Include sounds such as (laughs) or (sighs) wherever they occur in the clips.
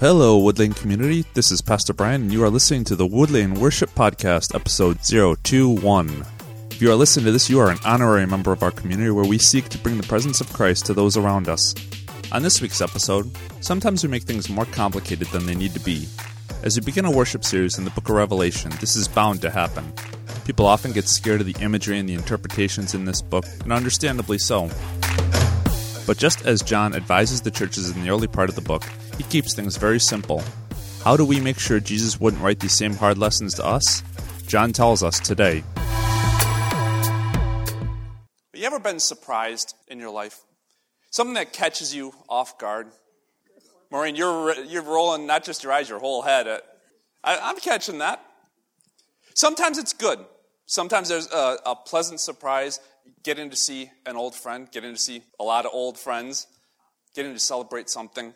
Hello, Woodlane community. This is Pastor Brian, and you are listening to the Woodlane Worship Podcast, episode 021. If you are listening to this, you are an honorary member of our community where we seek to bring the presence of Christ to those around us. On this week's episode, sometimes we make things more complicated than they need to be. As we begin a worship series in the book of Revelation, this is bound to happen. People often get scared of the imagery and the interpretations in this book, and understandably so. But just as John advises the churches in the early part of the book, he keeps things very simple. How do we make sure Jesus wouldn't write these same hard lessons to us? John tells us today. Have You ever been surprised in your life? Something that catches you off guard? Maureen, you're, you're rolling not just your eyes, your whole head. I, I'm catching that. Sometimes it's good. Sometimes there's a, a pleasant surprise getting to see an old friend, getting to see a lot of old friends, getting to celebrate something.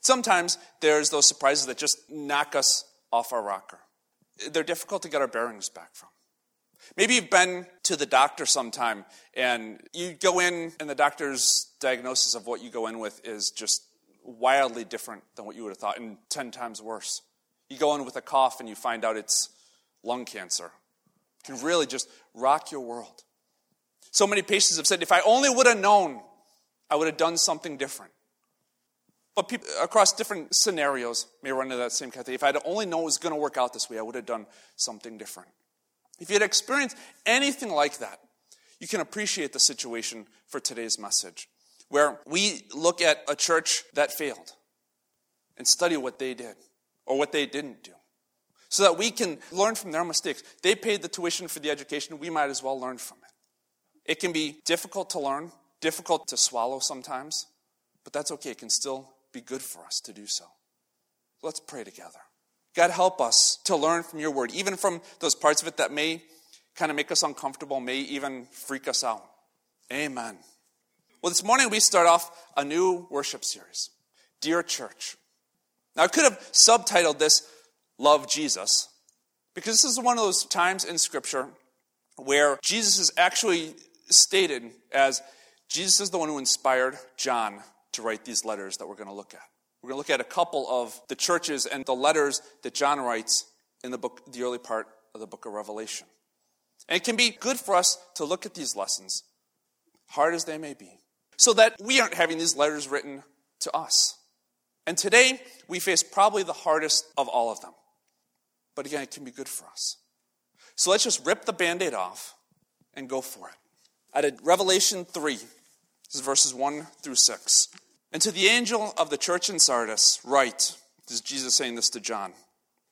Sometimes there's those surprises that just knock us off our rocker. They're difficult to get our bearings back from. Maybe you've been to the doctor sometime and you go in and the doctor's diagnosis of what you go in with is just wildly different than what you would have thought and 10 times worse. You go in with a cough and you find out it's lung cancer. It can really just rock your world. So many patients have said, if I only would have known, I would have done something different. But people across different scenarios may run into that same thing. If I'd only known it was going to work out this way, I would have done something different. If you had experienced anything like that, you can appreciate the situation for today's message, where we look at a church that failed and study what they did or what they didn't do so that we can learn from their mistakes. They paid the tuition for the education, we might as well learn from it. It can be difficult to learn, difficult to swallow sometimes, but that's okay. It can still be good for us to do so. Let's pray together. God, help us to learn from your word, even from those parts of it that may kind of make us uncomfortable, may even freak us out. Amen. Well, this morning we start off a new worship series, Dear Church. Now, I could have subtitled this Love Jesus, because this is one of those times in Scripture where Jesus is actually stated as Jesus is the one who inspired John to write these letters that we're going to look at. We're going to look at a couple of the churches and the letters that John writes in the book, the early part of the book of Revelation. And it can be good for us to look at these lessons, hard as they may be, so that we aren't having these letters written to us. And today, we face probably the hardest of all of them. But again, it can be good for us. So let's just rip the band aid off and go for it. Out of Revelation 3, this is verses 1 through 6. And to the angel of the church in Sardis, write, this is Jesus saying this to John.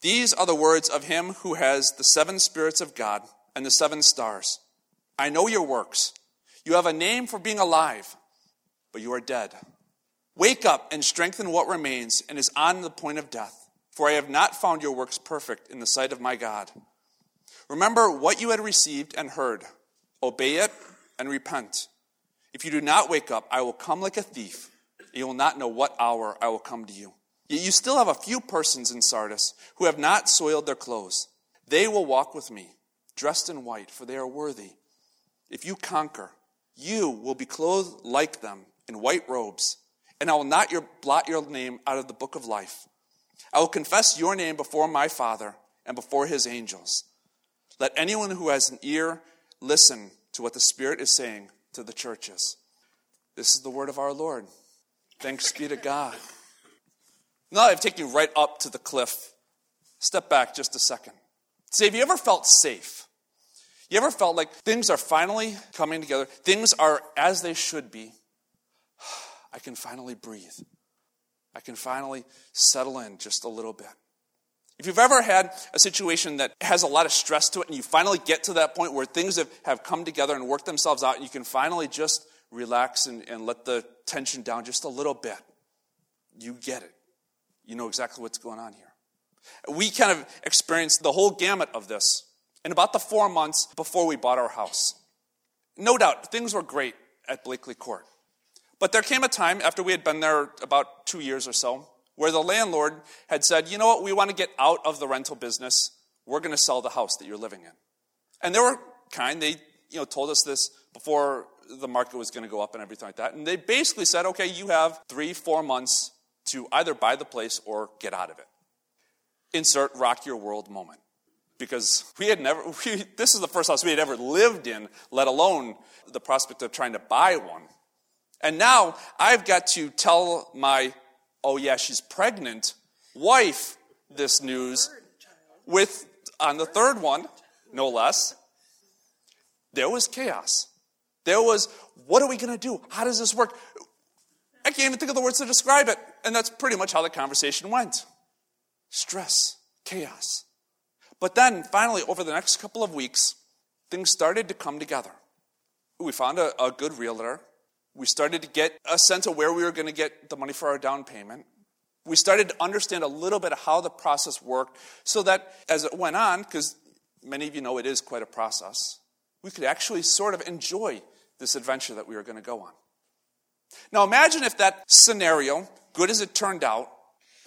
These are the words of him who has the seven spirits of God and the seven stars. I know your works. You have a name for being alive, but you are dead. Wake up and strengthen what remains and is on the point of death, for I have not found your works perfect in the sight of my God. Remember what you had received and heard, obey it and repent. If you do not wake up, I will come like a thief you will not know what hour I will come to you. Yet you still have a few persons in Sardis who have not soiled their clothes. They will walk with me, dressed in white, for they are worthy. If you conquer, you will be clothed like them in white robes, and I will not your, blot your name out of the book of life. I will confess your name before my Father and before his angels. Let anyone who has an ear listen to what the Spirit is saying to the churches. This is the word of our Lord. Thanks be to God. Now I've taken you right up to the cliff. Step back just a second. Say, have you ever felt safe? You ever felt like things are finally coming together? Things are as they should be. (sighs) I can finally breathe. I can finally settle in just a little bit. If you've ever had a situation that has a lot of stress to it and you finally get to that point where things have, have come together and worked themselves out and you can finally just relax and, and let the tension down just a little bit, you get it. You know exactly what's going on here. We kind of experienced the whole gamut of this in about the four months before we bought our house. No doubt, things were great at Blakely Court. But there came a time after we had been there about two years or so where the landlord had said, you know what, we want to get out of the rental business. We're going to sell the house that you're living in. And they were kind. They you know, told us this before the market was going to go up and everything like that. And they basically said, okay, you have three, four months to either buy the place or get out of it. Insert rock your world moment. Because we had never, (laughs) we, this is the first house we had ever lived in, let alone the prospect of trying to buy one. And now I've got to tell my, oh yeah, she's pregnant, wife this news with, on the third one, no less, there was chaos. There was, what are we going to do? How does this work? I can't even think of the words to describe it. And that's pretty much how the conversation went stress, chaos. But then, finally, over the next couple of weeks, things started to come together. We found a, a good realtor. We started to get a sense of where we were going to get the money for our down payment. We started to understand a little bit of how the process worked so that as it went on, because many of you know it is quite a process, we could actually sort of enjoy this adventure that we were going to go on. Now imagine if that scenario, good as it turned out,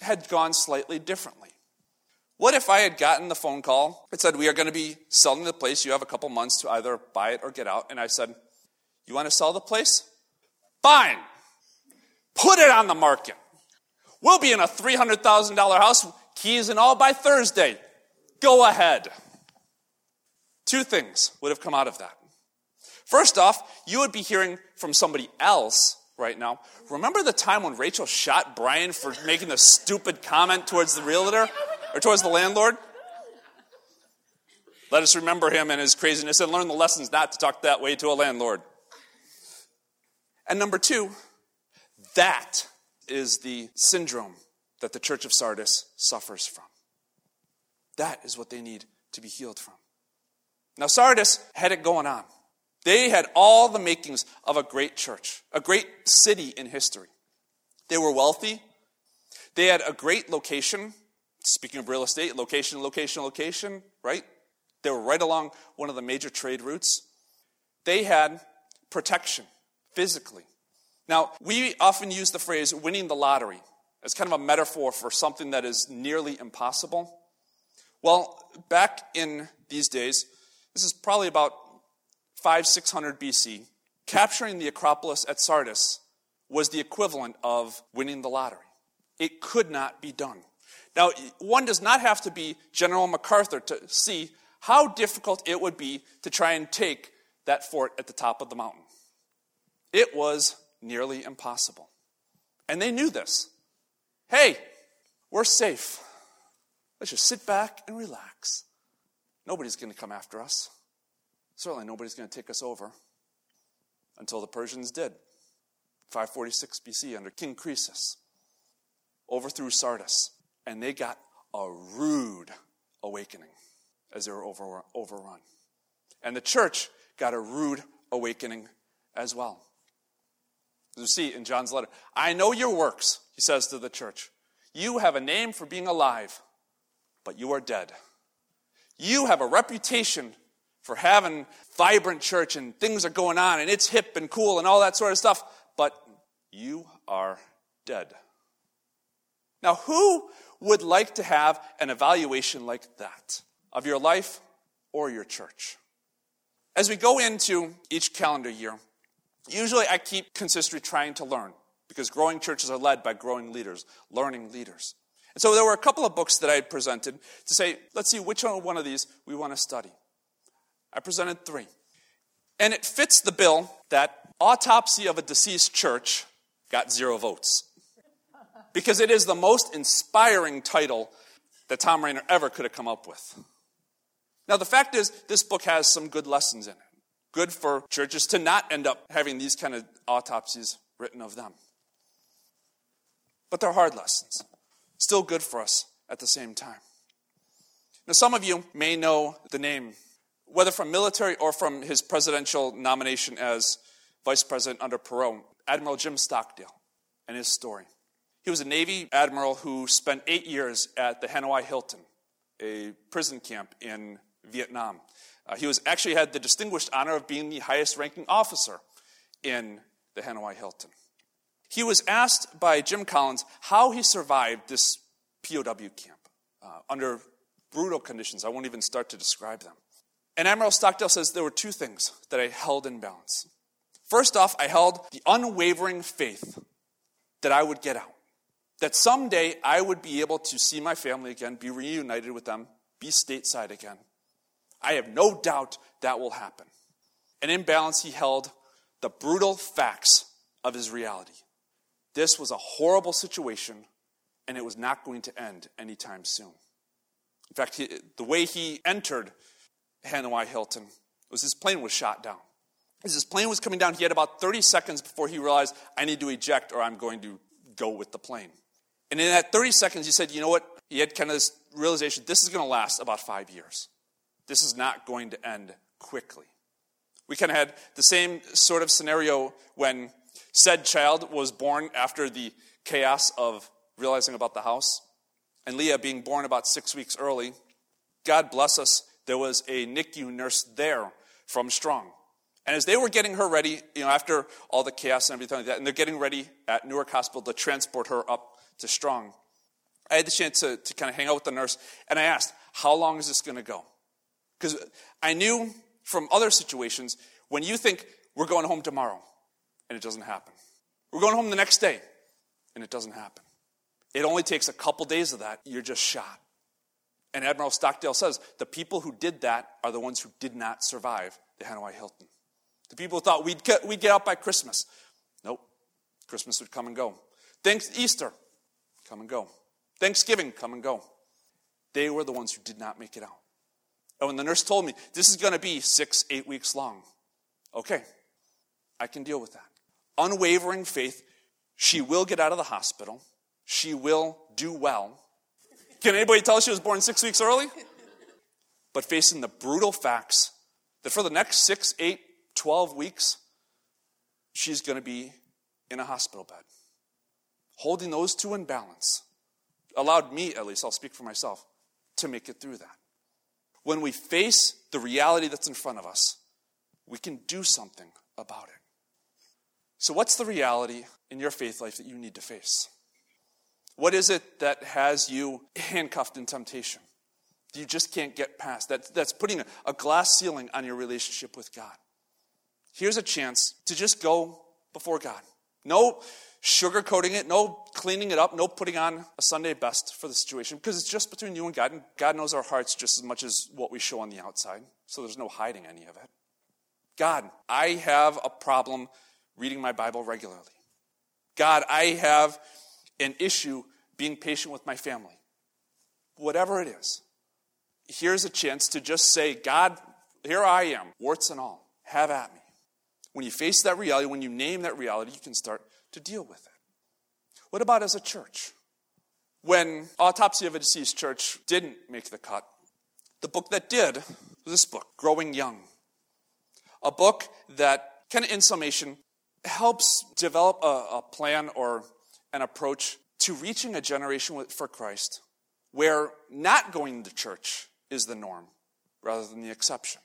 had gone slightly differently. What if I had gotten the phone call that said, We are going to be selling the place. You have a couple months to either buy it or get out. And I said, You want to sell the place? Fine. Put it on the market. We'll be in a $300,000 house, keys and all by Thursday. Go ahead. Two things would have come out of that. First off, you would be hearing from somebody else right now. Remember the time when Rachel shot Brian for making a stupid comment towards the realtor or towards the landlord? Let us remember him and his craziness and learn the lessons not to talk that way to a landlord. And number two, that is the syndrome that the church of Sardis suffers from. That is what they need to be healed from. Now, Sardis had it going on. They had all the makings of a great church, a great city in history. They were wealthy. They had a great location. Speaking of real estate, location, location, location, right? They were right along one of the major trade routes. They had protection physically. Now, we often use the phrase winning the lottery as kind of a metaphor for something that is nearly impossible. Well, back in these days, this is probably about 5 600 BC. Capturing the Acropolis at Sardis was the equivalent of winning the lottery. It could not be done. Now, one does not have to be General MacArthur to see how difficult it would be to try and take that fort at the top of the mountain. It was nearly impossible. And they knew this. Hey, we're safe. Let's just sit back and relax. Nobody's going to come after us. Certainly, nobody's going to take us over until the Persians did. 546 BC under King Croesus overthrew Sardis, and they got a rude awakening as they were over, overrun. And the church got a rude awakening as well. You see in John's letter, I know your works, he says to the church. You have a name for being alive, but you are dead. You have a reputation for having vibrant church and things are going on and it's hip and cool and all that sort of stuff, but you are dead. Now, who would like to have an evaluation like that of your life or your church? As we go into each calendar year, usually I keep consistory trying to learn because growing churches are led by growing leaders, learning leaders. And so there were a couple of books that I had presented to say, let's see which one of these we want to study. I presented three. And it fits the bill that Autopsy of a Deceased Church got zero votes. Because it is the most inspiring title that Tom Rainer ever could have come up with. Now, the fact is, this book has some good lessons in it. Good for churches to not end up having these kind of autopsies written of them. But they're hard lessons still good for us at the same time. Now, some of you may know the name, whether from military or from his presidential nomination as vice president under Perot, Admiral Jim Stockdale and his story. He was a Navy admiral who spent eight years at the Hanoi Hilton, a prison camp in Vietnam. Uh, he was actually had the distinguished honor of being the highest ranking officer in the Hanoi Hilton. He was asked by Jim Collins how he survived this POW camp uh, under brutal conditions. I won't even start to describe them. And Admiral Stockdale says there were two things that I held in balance. First off, I held the unwavering faith that I would get out. that someday I would be able to see my family again, be reunited with them, be stateside again. I have no doubt that will happen. And in balance, he held the brutal facts of his reality. This was a horrible situation, and it was not going to end anytime soon. In fact, he, the way he entered Hanoi Hilton was his plane was shot down. As his plane was coming down, he had about 30 seconds before he realized, I need to eject or I'm going to go with the plane. And in that 30 seconds, he said, You know what? He had kind of this realization this is going to last about five years. This is not going to end quickly. We kind of had the same sort of scenario when said child was born after the chaos of realizing about the house. And Leah being born about six weeks early, God bless us, there was a NICU nurse there from Strong. And as they were getting her ready, you know, after all the chaos and everything like that, and they're getting ready at Newark Hospital to transport her up to Strong, I had the chance to, to kind of hang out with the nurse, and I asked, How long is this going to go? Because I knew from other situations when you think, We're going home tomorrow, and it doesn't happen. We're going home the next day, and it doesn't happen. It only takes a couple days of that, you're just shot. And Admiral Stockdale says the people who did that are the ones who did not survive the Hanoi Hilton. The people who thought we'd get, we'd get out by Christmas. Nope. Christmas would come and go. Thanks, Easter, come and go. Thanksgiving, come and go. They were the ones who did not make it out. And when the nurse told me, this is going to be six, eight weeks long, okay, I can deal with that. Unwavering faith, she will get out of the hospital. She will do well. Can anybody tell she was born six weeks early? But facing the brutal facts that for the next six, eight, 12 weeks, she's going to be in a hospital bed. Holding those two in balance allowed me, at least, I'll speak for myself, to make it through that. When we face the reality that's in front of us, we can do something about it. So, what's the reality in your faith life that you need to face? What is it that has you handcuffed in temptation? You just can't get past. That, that's putting a, a glass ceiling on your relationship with God. Here's a chance to just go before God. No sugarcoating it, no cleaning it up, no putting on a Sunday best for the situation, because it's just between you and God, and God knows our hearts just as much as what we show on the outside, so there's no hiding any of it. God, I have a problem reading my Bible regularly. God, I have an issue being patient with my family. Whatever it is, here's a chance to just say, God, here I am, warts and all. Have at me. When you face that reality, when you name that reality, you can start to deal with it. What about as a church? When Autopsy of a Deceased Church didn't make the cut, the book that did was this book, Growing Young. A book that, kind of in summation, helps develop a, a plan or an approach to reaching a generation for Christ where not going to church is the norm rather than the exception.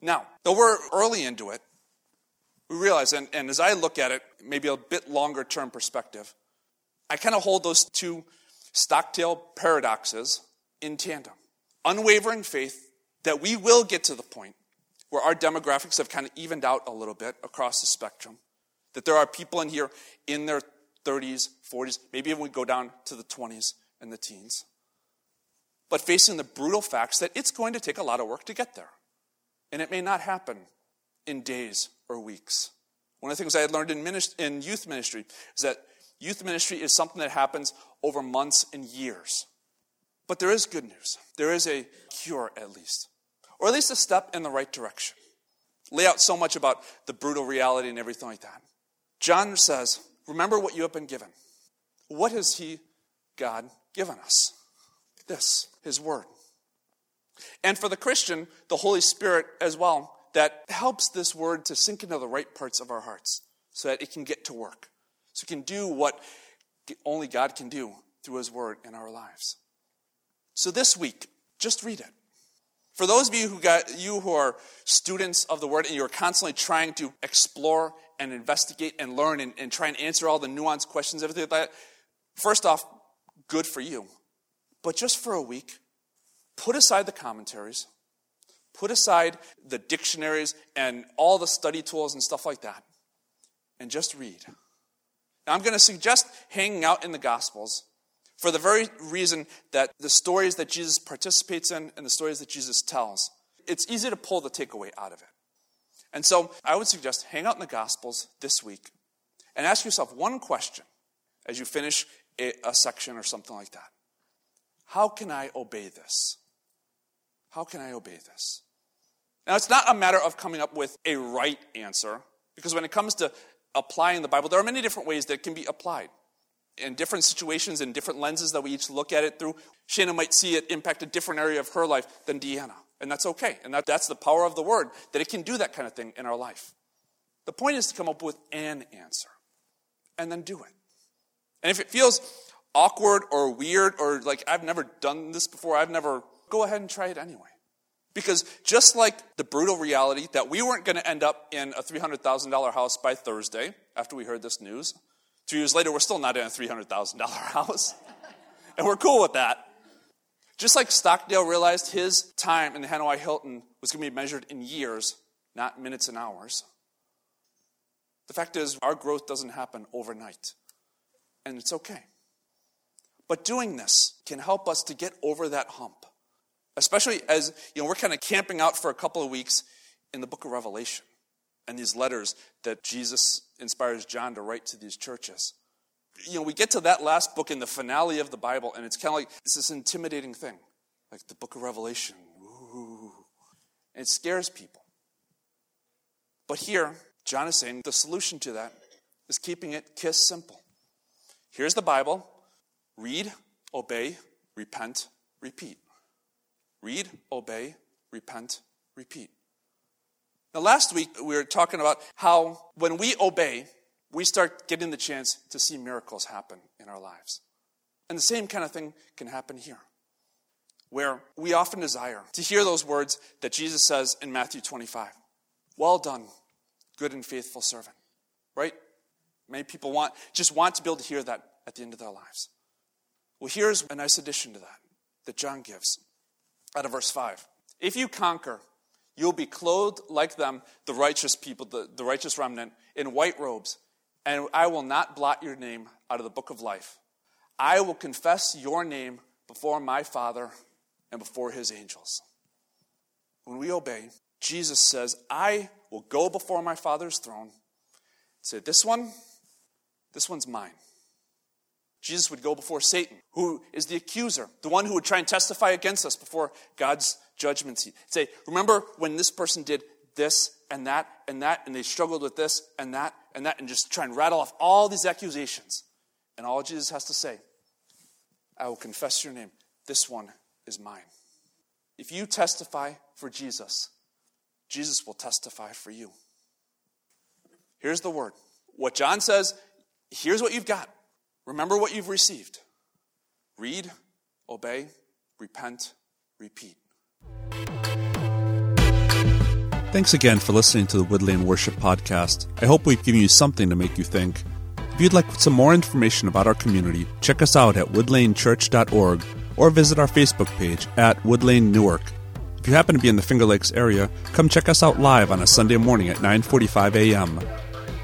Now, though we're early into it, we realize, and, and as I look at it, maybe a bit longer term perspective, I kind of hold those two Stockdale paradoxes in tandem. Unwavering faith that we will get to the point where our demographics have kind of evened out a little bit across the spectrum, that there are people in here in their 30s, 40s, maybe even we go down to the 20s and the teens. But facing the brutal facts that it's going to take a lot of work to get there. And it may not happen in days or weeks. One of the things I had learned in, ministry, in youth ministry is that youth ministry is something that happens over months and years. But there is good news. There is a cure, at least, or at least a step in the right direction. Lay out so much about the brutal reality and everything like that. John says, Remember what you have been given. What has He, God, given us? This, His Word. And for the Christian, the Holy Spirit as well, that helps this Word to sink into the right parts of our hearts so that it can get to work. So it can do what only God can do through His Word in our lives. So this week, just read it. For those of you who got you who are students of the word and you're constantly trying to explore and investigate and learn and, and try and answer all the nuanced questions, everything like that, first off, good for you. But just for a week, put aside the commentaries, put aside the dictionaries and all the study tools and stuff like that, and just read. Now, I'm going to suggest hanging out in the Gospels for the very reason that the stories that Jesus participates in and the stories that Jesus tells, it's easy to pull the takeaway out of it. And so I would suggest hang out in the Gospels this week and ask yourself one question as you finish a, a section or something like that. How can I obey this? How can I obey this? Now, it's not a matter of coming up with a right answer, because when it comes to applying the Bible, there are many different ways that it can be applied. In different situations and different lenses that we each look at it through, Shannon might see it impact a different area of her life than Deanna. And that's okay. And that, that's the power of the Word, that it can do that kind of thing in our life. The point is to come up with an answer and then do it. And if it feels awkward or weird or like I've never done this before, I've never, go ahead and try it anyway. Because just like the brutal reality that we weren't going to end up in a $300,000 house by Thursday after we heard this news, two years later, we're still not in a $300,000 (laughs) house. and we're cool with that. Just like Stockdale realized his time in the Hanoi Hilton was going to be measured in years, not minutes and hours. The fact is, our growth doesn't happen overnight, and it's okay. But doing this can help us to get over that hump, especially as you know we're kind of camping out for a couple of weeks in the book of Revelation and these letters that Jesus inspires John to write to these churches. You know, we get to that last book in the finale of the Bible, and it's kind of like it's this intimidating thing, like the book of Revelation. Ooh. And it scares people. But here, John is saying the solution to that is keeping it kiss simple. Here's the Bible read, obey, repent, repeat. Read, obey, repent, repeat. Now, last week we were talking about how when we obey, we start getting the chance to see miracles happen in our lives. And the same kind of thing can happen here, where we often desire to hear those words that Jesus says in Matthew 25 Well done, good and faithful servant. Right? Many people want, just want to be able to hear that at the end of their lives. Well, here's a nice addition to that that John gives out of verse 5. If you conquer, you'll be clothed like them, the righteous people, the, the righteous remnant, in white robes, and I will not blot your name out of the book of life. I will confess your name before my Father and before his angels. When we obey, Jesus says, I will go before my Father's throne, say, This one, this one's mine. Jesus would go before Satan, who is the accuser, the one who would try and testify against us before God's judgment seat. Say, remember when this person did this and that and that, and they struggled with this and that and that, and just try and rattle off all these accusations. And all Jesus has to say, I will confess your name. This one is mine. If you testify for Jesus, Jesus will testify for you. Here's the word. What John says, here's what you've got. Remember what you've received. Read, obey, repent, repeat. Thanks again for listening to the Woodlane Worship Podcast. I hope we've given you something to make you think. If you'd like some more information about our community, check us out at woodlanechurch.org or visit our Facebook page at Woodlane Newark. If you happen to be in the Finger Lakes area, come check us out live on a Sunday morning at 9:45 a.m.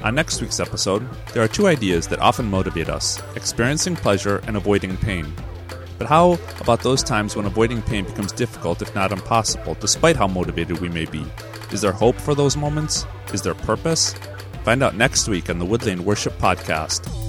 On next week's episode, there are two ideas that often motivate us experiencing pleasure and avoiding pain. But how about those times when avoiding pain becomes difficult, if not impossible, despite how motivated we may be? Is there hope for those moments? Is there purpose? Find out next week on the Woodlane Worship Podcast.